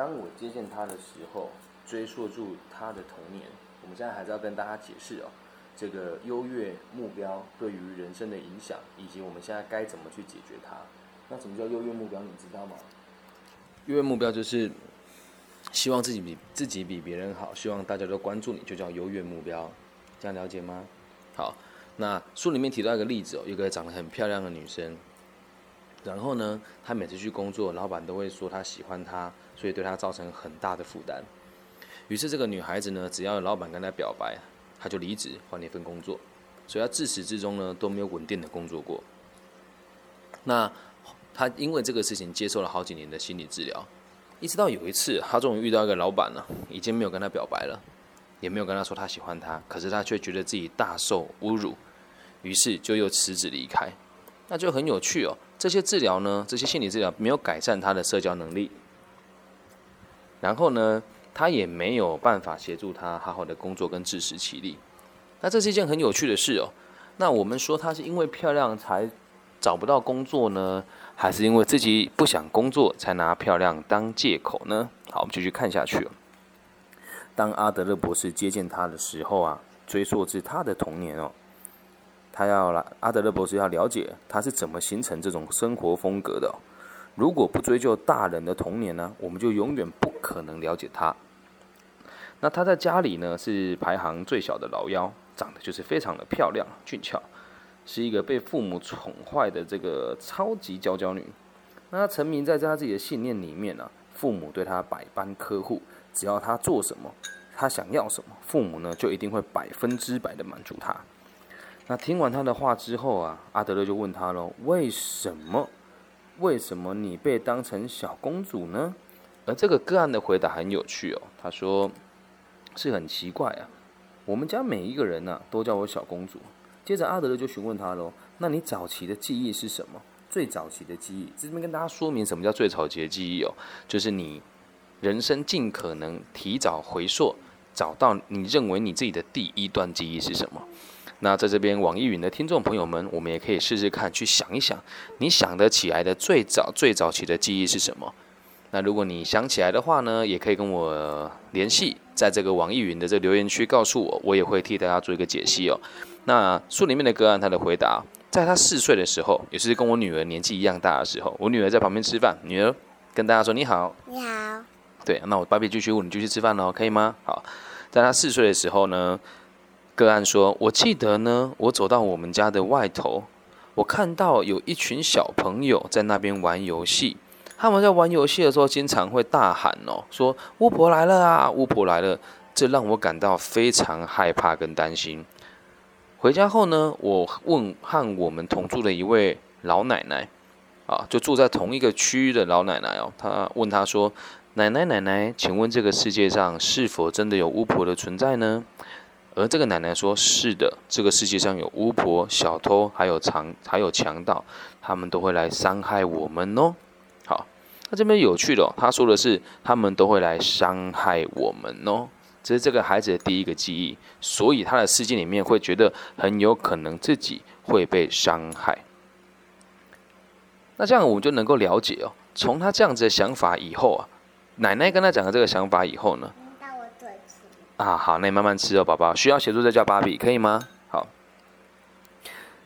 当我接近他的时候，追溯住他的童年。我们现在还是要跟大家解释哦，这个优越目标对于人生的影响，以及我们现在该怎么去解决它。那什么叫优越目标？你知道吗？优越目标就是希望自己比自己比别人好，希望大家都关注你，就叫优越目标。这样了解吗？好，那书里面提到一个例子哦，一个长得很漂亮的女生，然后呢，她每次去工作，老板都会说她喜欢她，所以对她造成很大的负担。于是这个女孩子呢，只要有老板跟她表白，她就离职换了一份工作，所以她自始至终呢都没有稳定的工作过。那她因为这个事情接受了好几年的心理治疗，一直到有一次，她终于遇到一个老板了，已经没有跟她表白了，也没有跟她说她喜欢她，可是她却觉得自己大受侮辱，于是就又辞职离开。那就很有趣哦，这些治疗呢，这些心理治疗没有改善他的社交能力，然后呢？他也没有办法协助他好好的工作跟自食其力，那这是一件很有趣的事哦。那我们说他是因为漂亮才找不到工作呢，还是因为自己不想工作才拿漂亮当借口呢？好，我们继续看下去。当阿德勒博士接见他的时候啊，追溯至他的童年哦，他要来阿德勒博士要了解他是怎么形成这种生活风格的。如果不追究大人的童年呢，我们就永远不可能了解他。那他在家里呢是排行最小的老幺，长得就是非常的漂亮俊俏，是一个被父母宠坏的这个超级娇娇女。那他沉迷在他自己的信念里面呢，父母对他百般呵护，只要他做什么，他想要什么，父母呢就一定会百分之百的满足他。那听完他的话之后啊，阿德勒就问他喽：为什么？为什么你被当成小公主呢？而这个个案的回答很有趣哦。他说：“是很奇怪啊，我们家每一个人呢都叫我小公主。”接着阿德勒就询问他喽：“那你早期的记忆是什么？最早期的记忆？这边跟大家说明什么叫最早期的记忆哦，就是你人生尽可能提早回溯，找到你认为你自己的第一段记忆是什么。”那在这边网易云的听众朋友们，我们也可以试试看，去想一想，你想得起来的最早最早期的记忆是什么？那如果你想起来的话呢，也可以跟我联系，在这个网易云的这个留言区告诉我，我也会替大家做一个解析哦。那书里面的个案，他的回答，在他四岁的时候，也是跟我女儿年纪一样大的时候，我女儿在旁边吃饭，女儿跟大家说你好，你好，对，那我芭比继续问你继续吃饭喽，可以吗？好，在他四岁的时候呢。个案说：“我记得呢，我走到我们家的外头，我看到有一群小朋友在那边玩游戏。他们在玩游戏的时候，经常会大喊哦，说巫婆来了啊，巫婆来了。这让我感到非常害怕跟担心。回家后呢，我问和我们同住的一位老奶奶，啊，就住在同一个区域的老奶奶哦，她问她说：奶奶奶奶，请问这个世界上是否真的有巫婆的存在呢？”而这个奶奶说：“是的，这个世界上有巫婆、小偷，还有强还有强盗，他们都会来伤害我们哦。”好，那这边有趣的，他说的是他们都会来伤害我们哦，这是这个孩子的第一个记忆，所以他的世界里面会觉得很有可能自己会被伤害。那这样我们就能够了解哦，从他这样子的想法以后啊，奶奶跟他讲的这个想法以后呢？啊，好，那你慢慢吃哦，宝宝。需要协助再叫芭比，可以吗？好。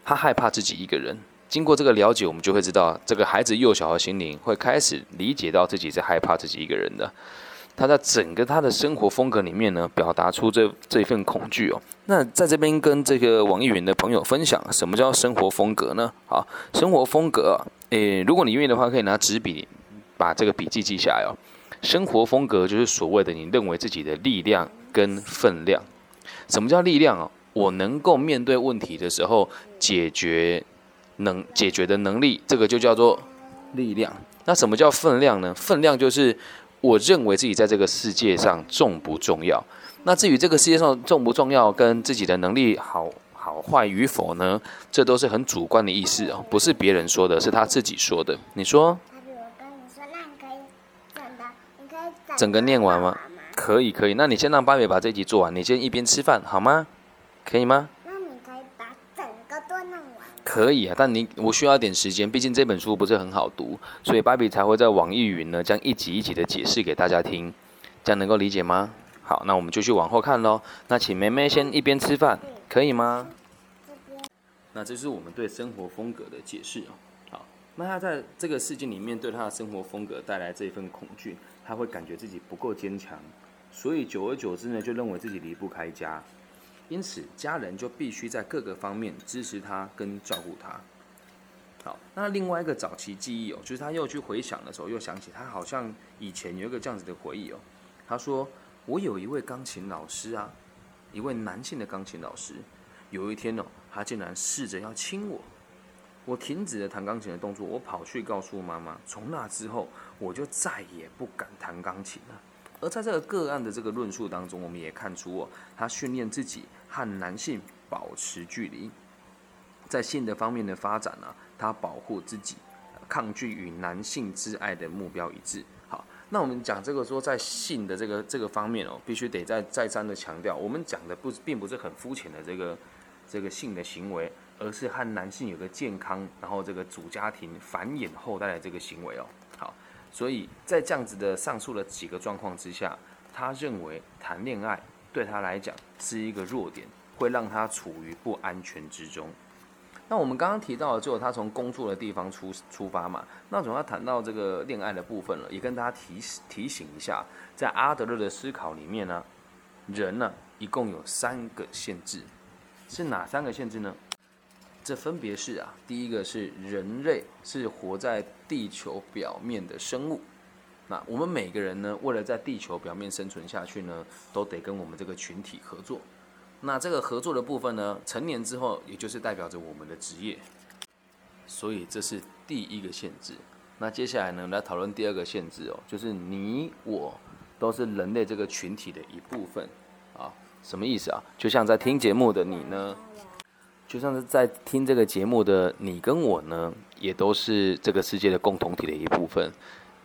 他害怕自己一个人。经过这个了解，我们就会知道，这个孩子幼小的心灵会开始理解到自己是害怕自己一个人的。他在整个他的生活风格里面呢，表达出这这份恐惧哦。那在这边跟这个网易云的朋友分享，什么叫生活风格呢？好，生活风格，诶，如果你愿意的话，可以拿纸笔把这个笔记记下来哦。生活风格就是所谓的你认为自己的力量。跟分量，什么叫力量啊？我能够面对问题的时候解决能解决的能力，这个就叫做力量。那什么叫分量呢？分量就是我认为自己在这个世界上重不重要。那至于这个世界上重不重要，跟自己的能力好好坏与否呢？这都是很主观的意思哦，不是别人说的，是他自己说的。你说？整个念完吗？可以可以，那你先让芭比把这集做完，你先一边吃饭好吗？可以吗？那你可以把整个都弄完。可以啊，但你我需要点时间，毕竟这本书不是很好读，所以芭比才会在网易云呢将一集一集的解释给大家听，这样能够理解吗？好，那我们就去往后看喽。那请梅梅先一边吃饭，可以吗？那这是我们对生活风格的解释哦。好，那他在这个事件里面对他的生活风格带来这一份恐惧，他会感觉自己不够坚强，所以久而久之呢，就认为自己离不开家。因此，家人就必须在各个方面支持他跟照顾他。好，那另外一个早期记忆哦，就是他又去回想的时候，又想起他好像以前有一个这样子的回忆哦。他说：“我有一位钢琴老师啊，一位男性的钢琴老师。有一天哦，他竟然试着要亲我。我停止了弹钢琴的动作，我跑去告诉妈妈。从那之后，我就再也不敢弹钢琴了。”而在这个个案的这个论述当中，我们也看出哦，他训练自己和男性保持距离，在性的方面的发展呢，他保护自己，抗拒与男性之爱的目标一致。好，那我们讲这个说在性的这个这个方面哦，必须得再再三的强调，我们讲的不并不是很肤浅的这个这个性的行为，而是和男性有个健康，然后这个主家庭繁衍后代的这个行为哦。好所以在这样子的上述的几个状况之下，他认为谈恋爱对他来讲是一个弱点，会让他处于不安全之中。那我们刚刚提到了，就他从工作的地方出出发嘛，那总要谈到这个恋爱的部分了，也跟大家提提醒一下，在阿德勒的思考里面呢，人呢一共有三个限制，是哪三个限制呢？这分别是啊，第一个是人类是活在地球表面的生物，那我们每个人呢，为了在地球表面生存下去呢，都得跟我们这个群体合作。那这个合作的部分呢，成年之后，也就是代表着我们的职业。所以这是第一个限制。那接下来呢，来讨论第二个限制哦，就是你我都是人类这个群体的一部分啊。什么意思啊？就像在听节目的你呢？就像是在听这个节目的你跟我呢，也都是这个世界的共同体的一部分。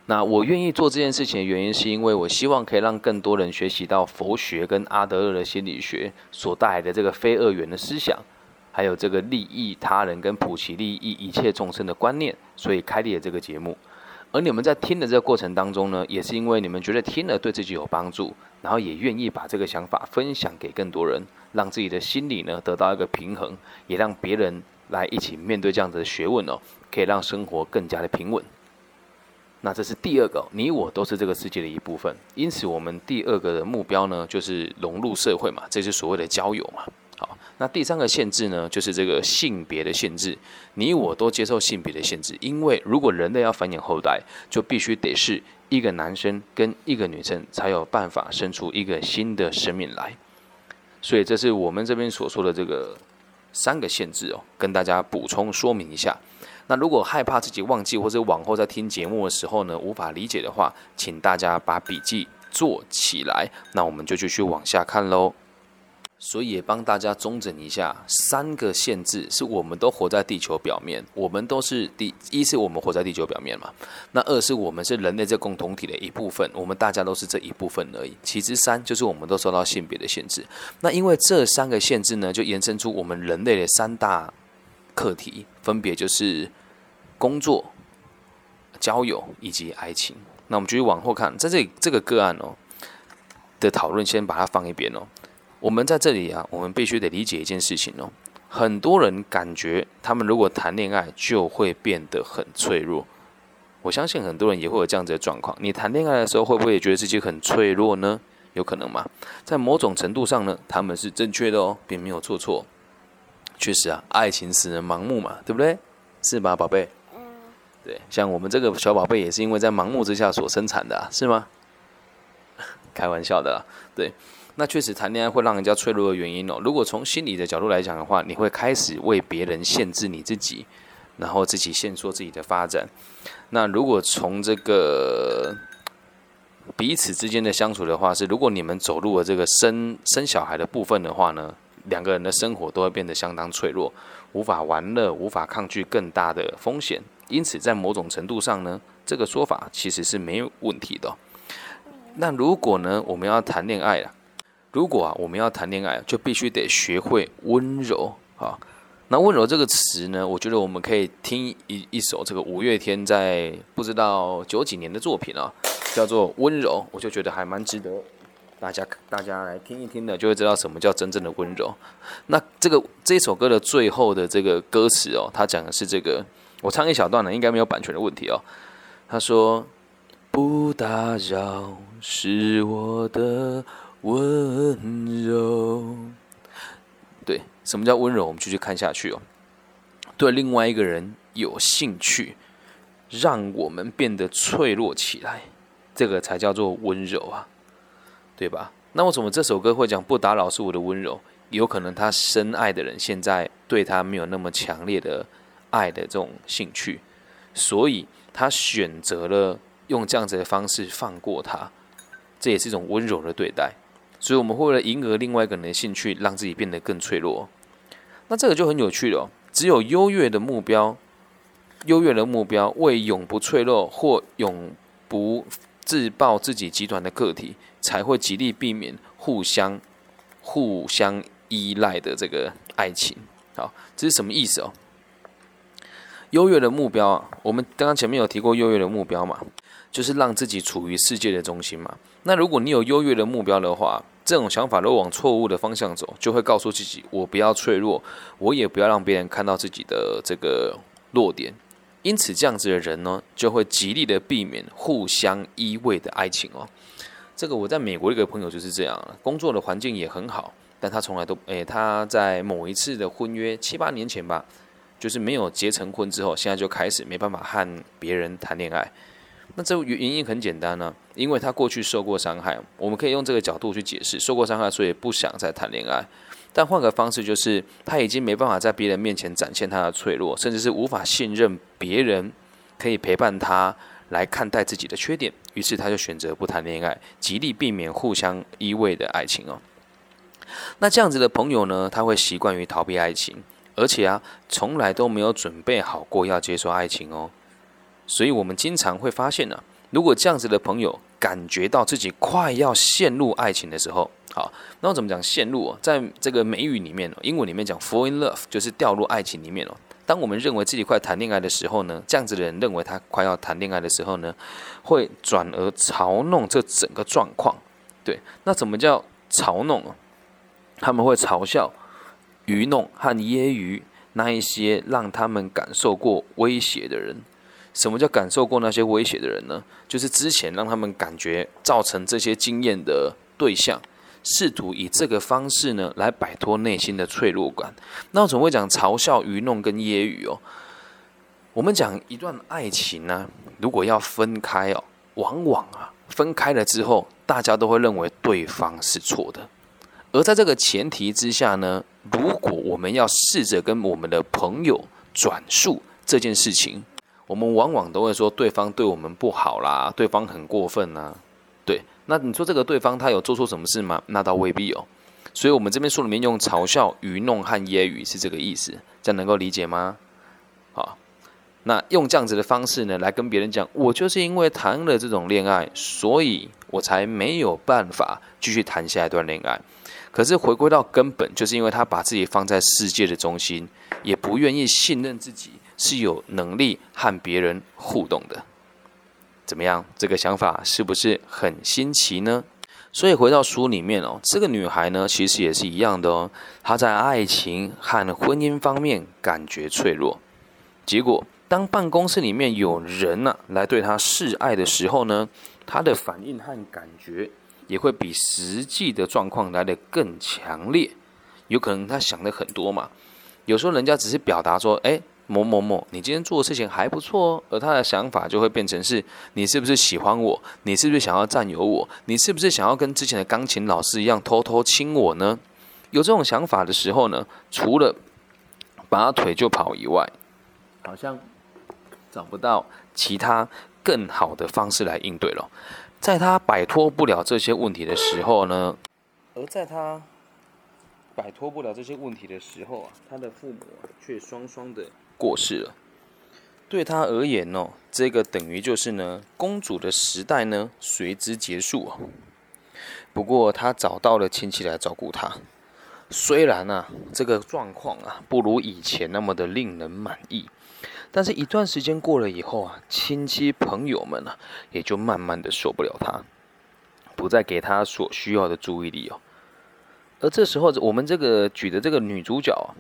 那我愿意做这件事情的原因，是因为我希望可以让更多人学习到佛学跟阿德勒的心理学所带来的这个非二元的思想，还有这个利益他人跟普其利益一切众生的观念，所以开立了这个节目。而你们在听的这个过程当中呢，也是因为你们觉得听了对自己有帮助，然后也愿意把这个想法分享给更多人。让自己的心理呢得到一个平衡，也让别人来一起面对这样子的学问哦，可以让生活更加的平稳。那这是第二个，你我都是这个世界的一部分，因此我们第二个的目标呢就是融入社会嘛，这是所谓的交友嘛。那第三个限制呢就是这个性别的限制，你我都接受性别的限制，因为如果人类要繁衍后代，就必须得是一个男生跟一个女生才有办法生出一个新的生命来。所以这是我们这边所说的这个三个限制哦，跟大家补充说明一下。那如果害怕自己忘记或者往后在听节目的时候呢，无法理解的话，请大家把笔记做起来。那我们就继续往下看喽。所以也帮大家中整一下，三个限制是我们都活在地球表面，我们都是第一是我们活在地球表面嘛，那二是我们是人类这共同体的一部分，我们大家都是这一部分而已。其实三就是我们都受到性别的限制。那因为这三个限制呢，就延伸出我们人类的三大课题，分别就是工作、交友以及爱情。那我们继续往后看，在这里这个个案哦的讨论，先把它放一边哦。我们在这里啊，我们必须得理解一件事情哦。很多人感觉他们如果谈恋爱就会变得很脆弱，我相信很多人也会有这样子的状况。你谈恋爱的时候会不会也觉得自己很脆弱呢？有可能吗？在某种程度上呢，他们是正确的哦，并没有做错。确实啊，爱情使人盲目嘛，对不对？是吧，宝贝？对，像我们这个小宝贝也是因为在盲目之下所生产的，是吗？开玩笑的，对。那确实谈恋爱会让人家脆弱的原因哦。如果从心理的角度来讲的话，你会开始为别人限制你自己，然后自己限缩自己的发展。那如果从这个彼此之间的相处的话，是如果你们走入了这个生生小孩的部分的话呢，两个人的生活都会变得相当脆弱，无法玩乐，无法抗拒更大的风险。因此，在某种程度上呢，这个说法其实是没有问题的。那如果呢，我们要谈恋爱了？如果啊，我们要谈恋爱，就必须得学会温柔啊。那温柔这个词呢，我觉得我们可以听一一首这个五月天在不知道九几年的作品啊，叫做《温柔》，我就觉得还蛮值得大家大家来听一听的，就会知道什么叫真正的温柔。那这个这首歌的最后的这个歌词哦，它讲的是这个，我唱一小段呢，应该没有版权的问题哦。他说：“不打扰是我的温柔。”对，什么叫温柔？我们继续看下去哦。对另外一个人有兴趣，让我们变得脆弱起来，这个才叫做温柔啊，对吧？那为什么这首歌会讲不打扰是我的温柔？有可能他深爱的人现在对他没有那么强烈的爱的这种兴趣，所以他选择了用这样子的方式放过他，这也是一种温柔的对待。所以，我们会为了迎合另外一个人的兴趣，让自己变得更脆弱。那这个就很有趣了。只有优越的目标，优越的目标为永不脆弱或永不自爆自己极端的个体，才会极力避免互相互相依赖的这个爱情。好，这是什么意思哦？优越的目标啊，我们刚刚前面有提过优越的目标嘛，就是让自己处于世界的中心嘛。那如果你有优越的目标的话，这种想法如果往错误的方向走，就会告诉自己：我不要脆弱，我也不要让别人看到自己的这个弱点。因此，这样子的人呢，就会极力的避免互相依偎的爱情哦。这个我在美国一个朋友就是这样，工作的环境也很好，但他从来都诶，他在某一次的婚约七八年前吧，就是没有结成婚之后，现在就开始没办法和别人谈恋爱。那这原因很简单呢，因为他过去受过伤害，我们可以用这个角度去解释，受过伤害，所以不想再谈恋爱。但换个方式，就是他已经没办法在别人面前展现他的脆弱，甚至是无法信任别人可以陪伴他来看待自己的缺点，于是他就选择不谈恋爱，极力避免互相依偎的爱情哦。那这样子的朋友呢，他会习惯于逃避爱情，而且啊，从来都没有准备好过要接受爱情哦。所以，我们经常会发现呢，如果这样子的朋友感觉到自己快要陷入爱情的时候，好，那我怎么讲陷入？在这个美语里面，英文里面讲 fall in love，就是掉入爱情里面哦。当我们认为自己快谈恋爱的时候呢，这样子的人认为他快要谈恋爱的时候呢，会转而嘲弄这整个状况。对，那怎么叫嘲弄啊？他们会嘲笑、愚弄和揶揄那一些让他们感受过威胁的人。什么叫感受过那些威胁的人呢？就是之前让他们感觉造成这些经验的对象，试图以这个方式呢来摆脱内心的脆弱感。那我怎么会讲嘲笑、愚弄跟揶揄哦？我们讲一段爱情呢，如果要分开哦，往往啊分开了之后，大家都会认为对方是错的。而在这个前提之下呢，如果我们要试着跟我们的朋友转述这件事情。我们往往都会说对方对我们不好啦，对方很过分呐，对。那你说这个对方他有做错什么事吗？那倒未必哦。所以，我们这边书里面用嘲笑、愚弄和揶揄是这个意思，这样能够理解吗？好，那用这样子的方式呢，来跟别人讲，我就是因为谈了这种恋爱，所以我才没有办法继续谈下一段恋爱。可是回归到根本，就是因为他把自己放在世界的中心，也不愿意信任自己。是有能力和别人互动的，怎么样？这个想法是不是很新奇呢？所以回到书里面哦，这个女孩呢，其实也是一样的哦。她在爱情和婚姻方面感觉脆弱，结果当办公室里面有人呢来对她示爱的时候呢，她的反应和感觉也会比实际的状况来的更强烈。有可能她想的很多嘛，有时候人家只是表达说，哎。某某某，你今天做的事情还不错哦，而他的想法就会变成是：你是不是喜欢我？你是不是想要占有我？你是不是想要跟之前的钢琴老师一样偷偷亲我呢？有这种想法的时候呢，除了拔腿就跑以外，好像找不到其他更好的方式来应对了。在他摆脱不了这些问题的时候呢，而在他。摆脱不了这些问题的时候啊，他的父母却双双的过世了。对他而言呢，这个等于就是呢，公主的时代呢随之结束啊。不过他找到了亲戚来照顾他，虽然呢这个状况啊不如以前那么的令人满意，但是一段时间过了以后啊，亲戚朋友们呢也就慢慢的受不了他，不再给他所需要的注意力哦。而这时候我们这个举的这个女主角啊，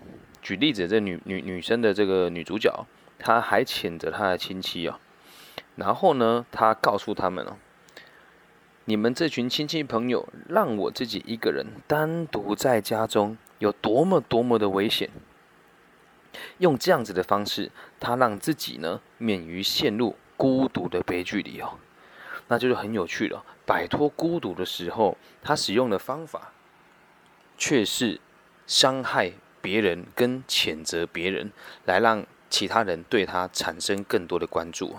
举例子这女女女生的这个女主角，她还谴责她的亲戚哦，然后呢，她告诉他们哦。你们这群亲戚朋友让我自己一个人单独在家中有多么多么的危险？用这样子的方式，他让自己呢免于陷入孤独的悲剧里哦，那就是很有趣了。摆脱孤独的时候，他使用的方法却是伤害别人跟谴责别人，来让其他人对他产生更多的关注。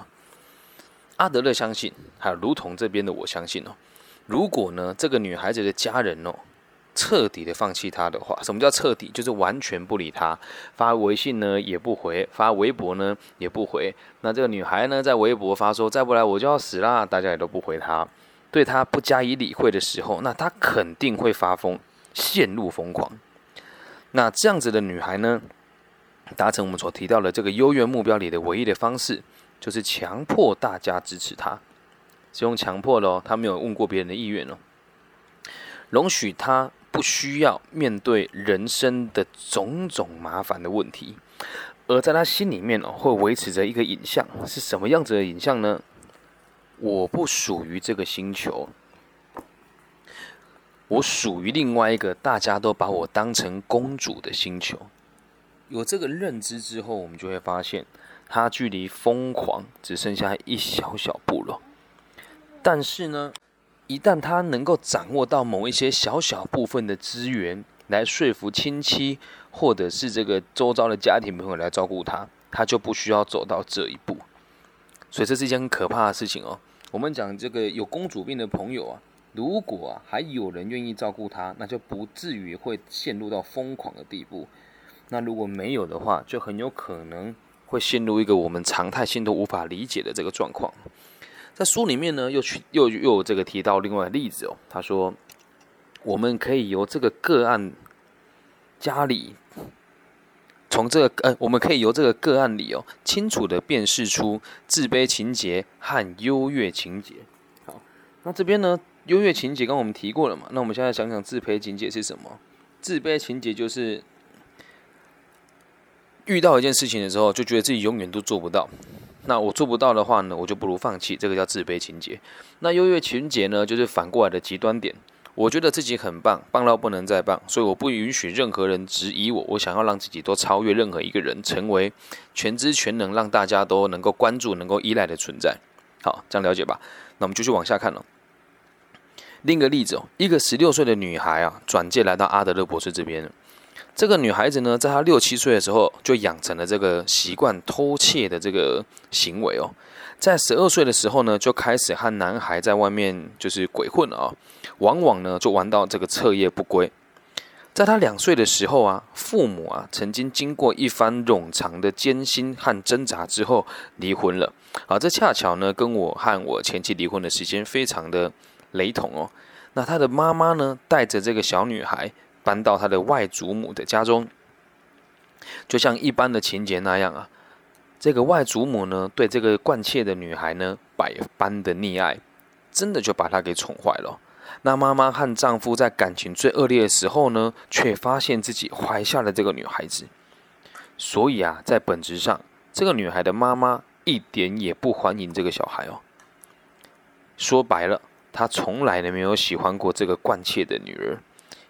阿德勒相信，还有如同这边的我相信哦，如果呢这个女孩子的家人哦彻底的放弃她的话，什么叫彻底？就是完全不理她，发微信呢也不回，发微博呢也不回。那这个女孩呢在微博发说再不来我就要死啦，大家也都不回她，对她不加以理会的时候，那她肯定会发疯，陷入疯狂。那这样子的女孩呢，达成我们所提到的这个优越目标里的唯一的方式。就是强迫大家支持她，是用强迫的哦，他没有问过别人的意愿哦，容许她不需要面对人生的种种麻烦的问题，而在她心里面哦，会维持着一个影像，是什么样子的影像呢？我不属于这个星球，我属于另外一个大家都把我当成公主的星球。有这个认知之后，我们就会发现。他距离疯狂只剩下一小小步了，但是呢，一旦他能够掌握到某一些小小部分的资源，来说服亲戚或者是这个周遭的家庭朋友来照顾他，他就不需要走到这一步。所以这是一件很可怕的事情哦。我们讲这个有公主病的朋友啊，如果还有人愿意照顾他，那就不至于会陷入到疯狂的地步。那如果没有的话，就很有可能。会陷入一个我们常态性都无法理解的这个状况。在书里面呢，又去又又有这个提到另外的例子哦。他说，我们可以由这个个案家里，从这个呃，我们可以由这个个案里哦，清楚的辨识出自卑情节和优越情节。好，那这边呢，优越情节刚我们提过了嘛？那我们现在想想自卑情节是什么？自卑情节就是。遇到一件事情的时候，就觉得自己永远都做不到。那我做不到的话呢，我就不如放弃。这个叫自卑情节。那优越情节呢，就是反过来的极端点。我觉得自己很棒，棒到不能再棒，所以我不允许任何人质疑我。我想要让自己都超越任何一个人，成为全知全能，让大家都能够关注、能够依赖的存在。好，这样了解吧？那我们继续往下看了。另一个例子哦，一个十六岁的女孩啊，转介来到阿德勒博士这边。这个女孩子呢，在她六七岁的时候就养成了这个习惯偷窃的这个行为哦，在十二岁的时候呢，就开始和男孩在外面就是鬼混了啊，往往呢就玩到这个彻夜不归。在她两岁的时候啊，父母啊曾经经过一番冗长的艰辛和挣扎之后离婚了啊，这恰巧呢跟我和我前妻离婚的时间非常的雷同哦。那她的妈妈呢带着这个小女孩。搬到他的外祖母的家中，就像一般的情节那样啊，这个外祖母呢，对这个惯窃的女孩呢，百般的溺爱，真的就把她给宠坏了。那妈妈和丈夫在感情最恶劣的时候呢，却发现自己怀下了这个女孩子。所以啊，在本质上，这个女孩的妈妈一点也不欢迎这个小孩哦。说白了，他从来都没有喜欢过这个惯窃的女儿。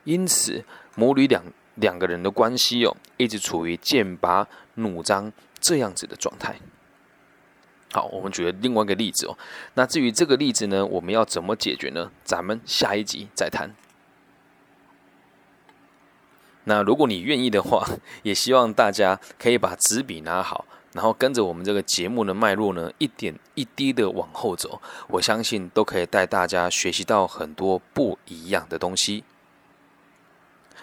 因此，母女两两个人的关系哦，一直处于剑拔弩张这样子的状态。好，我们举了另外一个例子哦。那至于这个例子呢，我们要怎么解决呢？咱们下一集再谈。那如果你愿意的话，也希望大家可以把纸笔拿好，然后跟着我们这个节目的脉络呢，一点一滴的往后走。我相信都可以带大家学习到很多不一样的东西。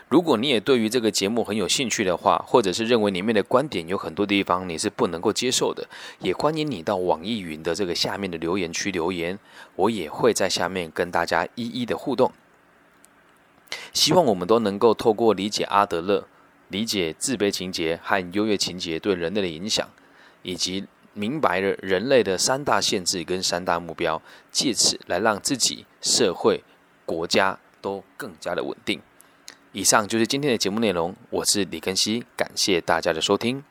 如果你也对于这个节目很有兴趣的话，或者是认为里面的观点有很多地方你是不能够接受的，也欢迎你到网易云的这个下面的留言区留言，我也会在下面跟大家一一的互动。希望我们都能够透过理解阿德勒，理解自卑情节和优越情节对人类的影响，以及明白了人类的三大限制跟三大目标，借此来让自己、社会、国家都更加的稳定。以上就是今天的节目内容，我是李根熙，感谢大家的收听。